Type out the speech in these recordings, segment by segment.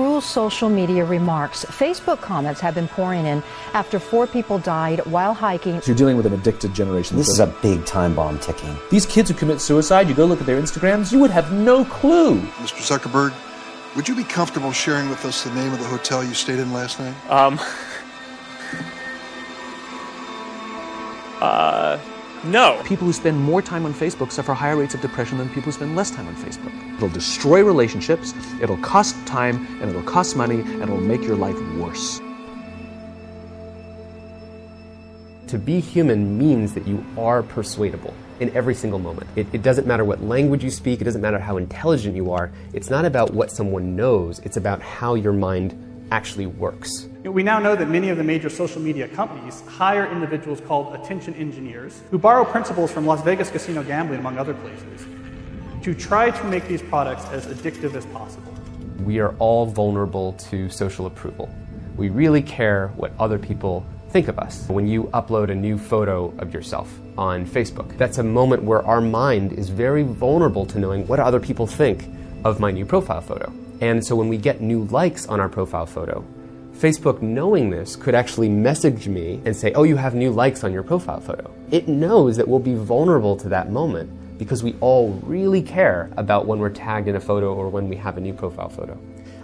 cruel social media remarks. Facebook comments have been pouring in after four people died while hiking. So you're dealing with an addicted generation. This is a big time bomb ticking. These kids who commit suicide, you go look at their Instagrams, you would have no clue. Mr. Zuckerberg, would you be comfortable sharing with us the name of the hotel you stayed in last night? Um. No. People who spend more time on Facebook suffer higher rates of depression than people who spend less time on Facebook. It'll destroy relationships, it'll cost time, and it'll cost money, and it'll make your life worse. To be human means that you are persuadable in every single moment. It, it, doesn't matter what language you speak, it doesn't matter how intelligent you are. It's not about what someone knows, it's about how your mind actually works. We now know that many of the major social media companies hire individuals called attention engineers who borrow principles from Las Vegas casino gambling, among other places, to try to make these products as addictive as possible. We are all vulnerable to social approval. We really care what other people think of us. When you upload a new photo of yourself on Facebook, that's a moment where our mind is very vulnerable to knowing what other people think of my new profile photo. And so when we get new likes on our profile photo, Facebook, knowing this, could actually message me and say, Oh, you have new likes on your profile photo. It knows that we'll be vulnerable to that moment because we all really care about when we're tagged in a photo or when we have a new profile photo.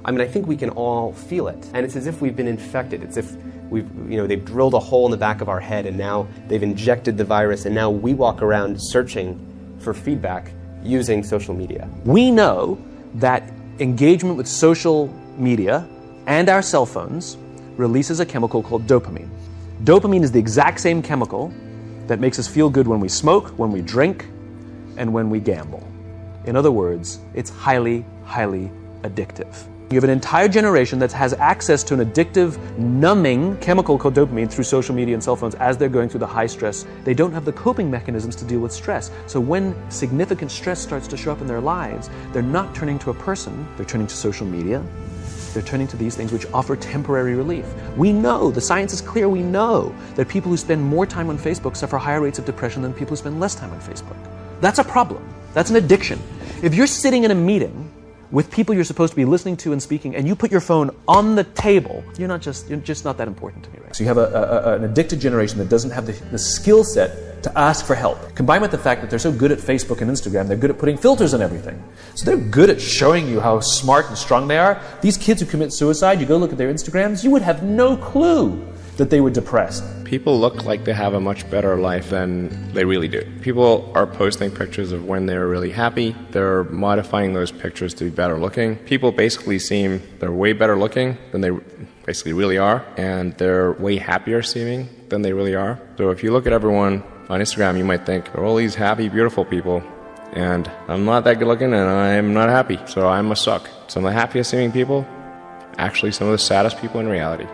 I mean, I think we can all feel it. And it's as if we've been infected. It's if we've, you know, they've drilled a hole in the back of our head and now they've injected the virus and now we walk around searching for feedback using social media. We know that engagement with social media and our cell phones releases a chemical called dopamine. Dopamine is the exact same chemical that makes us feel good when we smoke, when we drink, and when we gamble. In other words, it's highly, highly addictive. You have an entire generation that has access to an addictive, numbing chemical called dopamine through social media and cell phones as they're going through the high stress. They don't have the coping mechanisms to deal with stress. So when significant stress starts to show up in their lives, they're not turning to a person, they're turning to social media. They're turning to these things which offer temporary relief. We know, the science is clear, we know that people who spend more time on Facebook suffer higher rates of depression than people who spend less time on Facebook. That's a problem. That's an addiction. If you're sitting in a meeting with people you're supposed to be listening to and speaking, and you put your phone on the table, you're not just you're just not that important to me. Right? So you have a, a, an addicted generation that doesn't have the, the skill set to ask for help. Combined with the fact that they're so good at Facebook and Instagram, they're good at putting filters on everything. So they're good at showing you how smart and strong they are. These kids who commit suicide, you go look at their Instagrams, you would have no clue that they were depressed. People look like they have a much better life than they really do. People are posting pictures of when they're really happy. They're modifying those pictures to be better looking. People basically seem they're way better looking than they basically really are, and they're way happier seeming than they really are. So if you look at everyone on Instagram, you might think they're all these happy, beautiful people. And I'm not that good looking and I'm not happy, so I must suck. Some of the happiest seeming people, actually some of the saddest people in reality.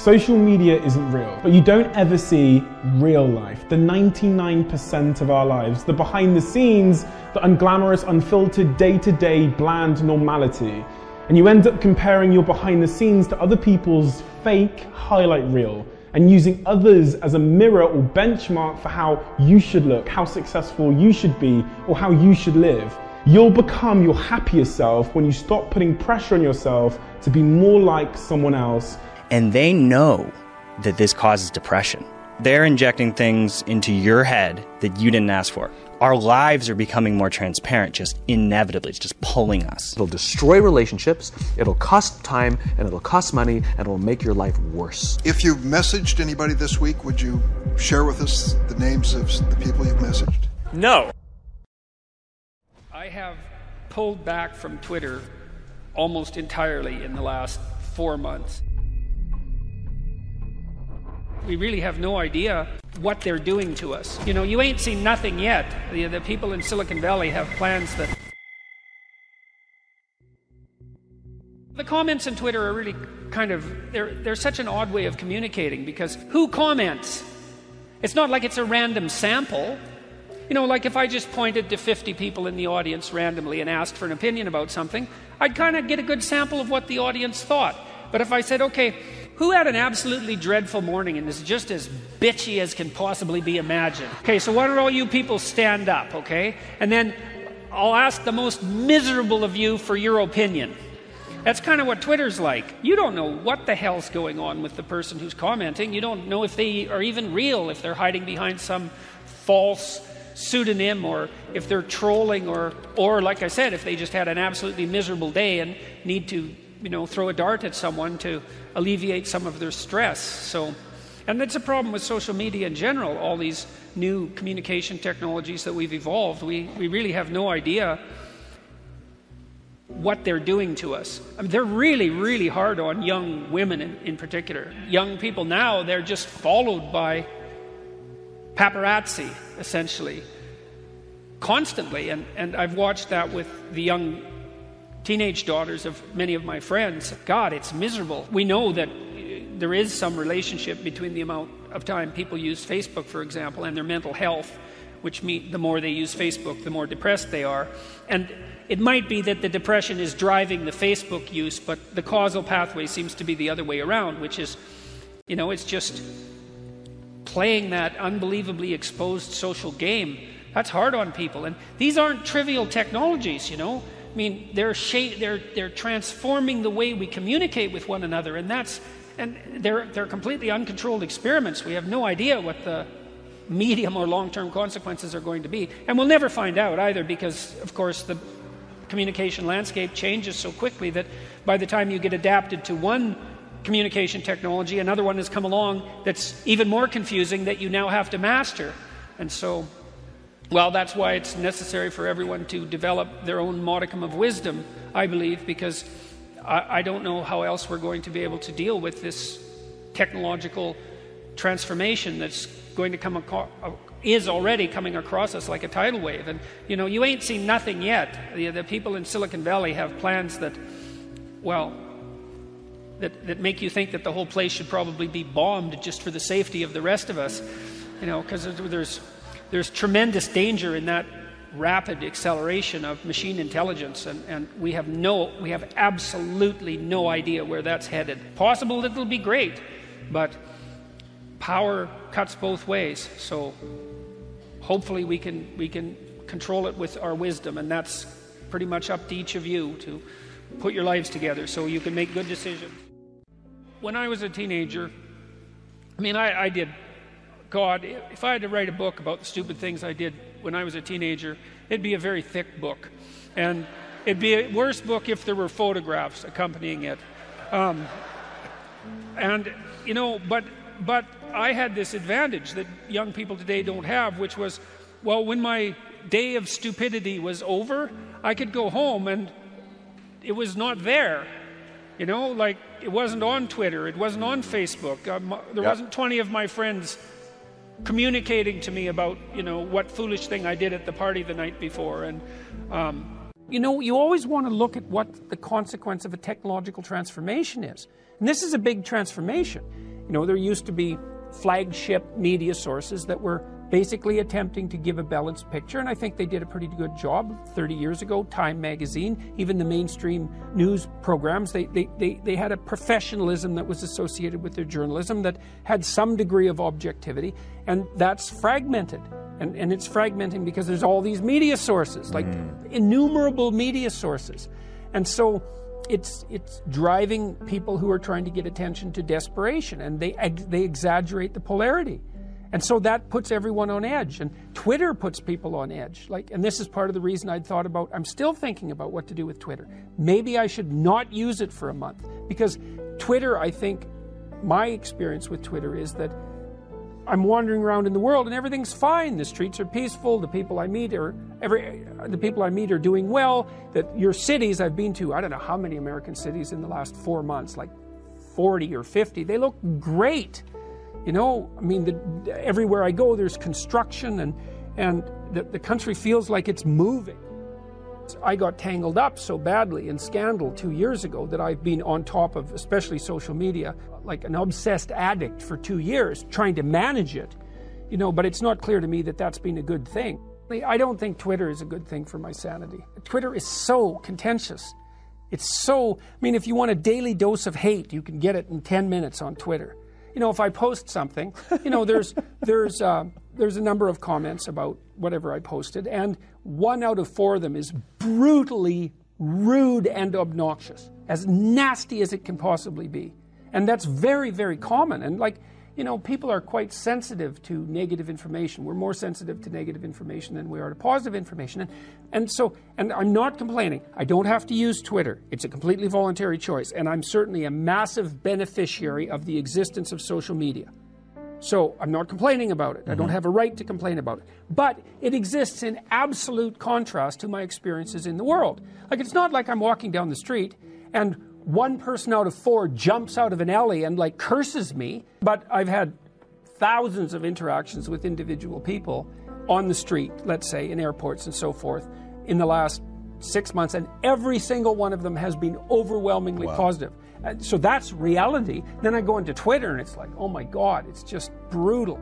Social media isn't real, but you don't ever see real life, the 99% of our lives, the behind the scenes, the unglamorous, unfiltered, day to day, bland normality. And you end up comparing your behind the scenes to other people's fake highlight reel and using others as a mirror or benchmark for how you should look, how successful you should be, or how you should live. You'll become your happier self when you stop putting pressure on yourself to be more like someone else and they know that this causes depression. They're injecting things into your head that you didn't ask for. Our lives are becoming more transparent, just inevitably. It's just pulling us. It'll destroy relationships, it'll cost time, and it'll cost money, and it'll make your life worse. If you've messaged anybody this week, would you share with us the names of the people you've messaged? No. I have pulled back from Twitter almost entirely in the last four months we really have no idea what they're doing to us. You know, you ain't seen nothing yet. The, the people in Silicon Valley have plans that. The comments on Twitter are really kind of, they're, they're such an odd way of communicating because who comments? It's not like it's a random sample. You know, like if I just pointed to 50 people in the audience randomly and asked for an opinion about something, I'd kind of get a good sample of what the audience thought. But if I said, okay, who had an absolutely dreadful morning and is just as bitchy as can possibly be imagined? Okay, so why don't all you people stand up, okay? And then I'll ask the most miserable of you for your opinion. That's kind of what Twitter's like. You don't know what the hell's going on with the person who's commenting. You don't know if they are even real, if they're hiding behind some false pseudonym or if they're trolling or or like I said if they just had an absolutely miserable day and need to you know throw a dart at someone to alleviate some of their stress so and that's a problem with social media in general all these new communication technologies that we've evolved we we really have no idea what they're doing to us. I mean, they're really, really hard on young women in, in particular. Young people now, they're just followed by paparazzi, essentially, constantly. And, and I've watched that with the young teenage daughters of many of my friends. God, it's miserable. We know that uh, there is some relationship between the amount of time people use Facebook, for example, and their mental health, which mean the more they use Facebook, the more depressed they are. And it might be that the depression is driving the Facebook use, but the causal pathway seems to be the other way around, which is, you know, it's just playing that unbelievably exposed social game. That's hard on people. And these aren't trivial technologies, you know. I mean, they're, they're, they're transforming the way we communicate with one another, and that's and they're, they're completely uncontrolled experiments. We have no idea what the medium or long term consequences are going to be. And we'll never find out either because, of course, the communication landscape changes so quickly that by the time you get adapted to one communication technology, another one has come along that's even more confusing that you now have to master. And so, well, that's why it's necessary for everyone to develop their own modicum of wisdom, I believe, because I, I don't know how else we're going to be able to deal with this technological transformation that's going to come across, uh, is already coming across us like a tidal wave. And, you know, you ain't seen nothing yet. The, the people in Silicon Valley have plans that, well, that, that make you think that the whole place should probably be bombed just for the safety of the rest of us. You know, because there's, there's tremendous danger in that rapid acceleration of machine intelligence and, and we have no we have absolutely no idea where that's headed. Possible it'll be great but power cuts both ways so hopefully we can we can control it with our wisdom and that's pretty much up to each of you to put your lives together so you can make good decisions. When i was a teenager i mean i, I did god if i had to write a book about the stupid things i did when i was a teenager it'd be a very thick book and it'd be a worse book if there were photographs accompanying it um, and you know but but I had this advantage that young people today don't have, which was, well, when my day of stupidity was over, I could go home and it was not there. You know, like it wasn't on Twitter, it wasn't on Facebook. Um, there yep. wasn't 20 of my friends communicating to me about, you know, what foolish thing I did at the party the night before. And, um, you know, you always want to look at what the consequence of a technological transformation is. And this is a big transformation. You know, there used to be flagship media sources that were basically attempting to give a balanced picture, and I think they did a pretty good job 30 years ago. Time magazine, even the mainstream news programs, they, they, they, they had a professionalism that was associated with their journalism that had some degree of objectivity, and that's fragmented. And, and it's fragmenting because there's all these media sources, like mm. innumerable media sources. And so it's it's driving people who are trying to get attention to desperation, and they they exaggerate the polarity, and so that puts everyone on edge. And Twitter puts people on edge. Like, and this is part of the reason I'd thought about. I'm still thinking about what to do with Twitter. Maybe I should not use it for a month because Twitter. I think my experience with Twitter is that I'm wandering around in the world and everything's fine. The streets are peaceful. The people I meet are every the people I meet are doing well. That your cities I've been to, I don't know how many American cities in the last four months, like 40 or 50. They look great. You know, I mean, the, everywhere I go, there's construction and and the, the country feels like it's moving. I got tangled up so badly in scandal two years ago that I've been on top of, especially social media, like an obsessed addict for two years, trying to manage it. You know, but it's not clear to me that that's been a good thing. I don't think Twitter is a good thing for my sanity. Twitter is so contentious. It's so, I mean, if you want a daily dose of hate, you can get it in 10 minutes on Twitter. You know, if I post something, you know, there's, there's, uh, there's a number of comments about whatever I posted, and one out of four of them is brutally, rude and obnoxious, as nasty as it can possibly be. And that's very, very common. And like, you know, people are quite sensitive to negative information. We're more sensitive to negative information than we are to positive information. And, and so, and I'm not complaining. I don't have to use Twitter. It's a completely voluntary choice. And I'm certainly a massive beneficiary of the existence of social media. So I'm not complaining about it. Mm-hmm. I don't have a right to complain about it. But it exists in absolute contrast to my experiences in the world. Like, it's not like I'm walking down the street and one person out of four jumps out of an alley and like curses me, but I've had thousands of interactions with individual people on the street, let's say in airports and so forth, in the last six months, and every single one of them has been overwhelmingly wow. positive. Uh, so that's reality. Then I go into Twitter and it's like, oh my God, it's just brutal.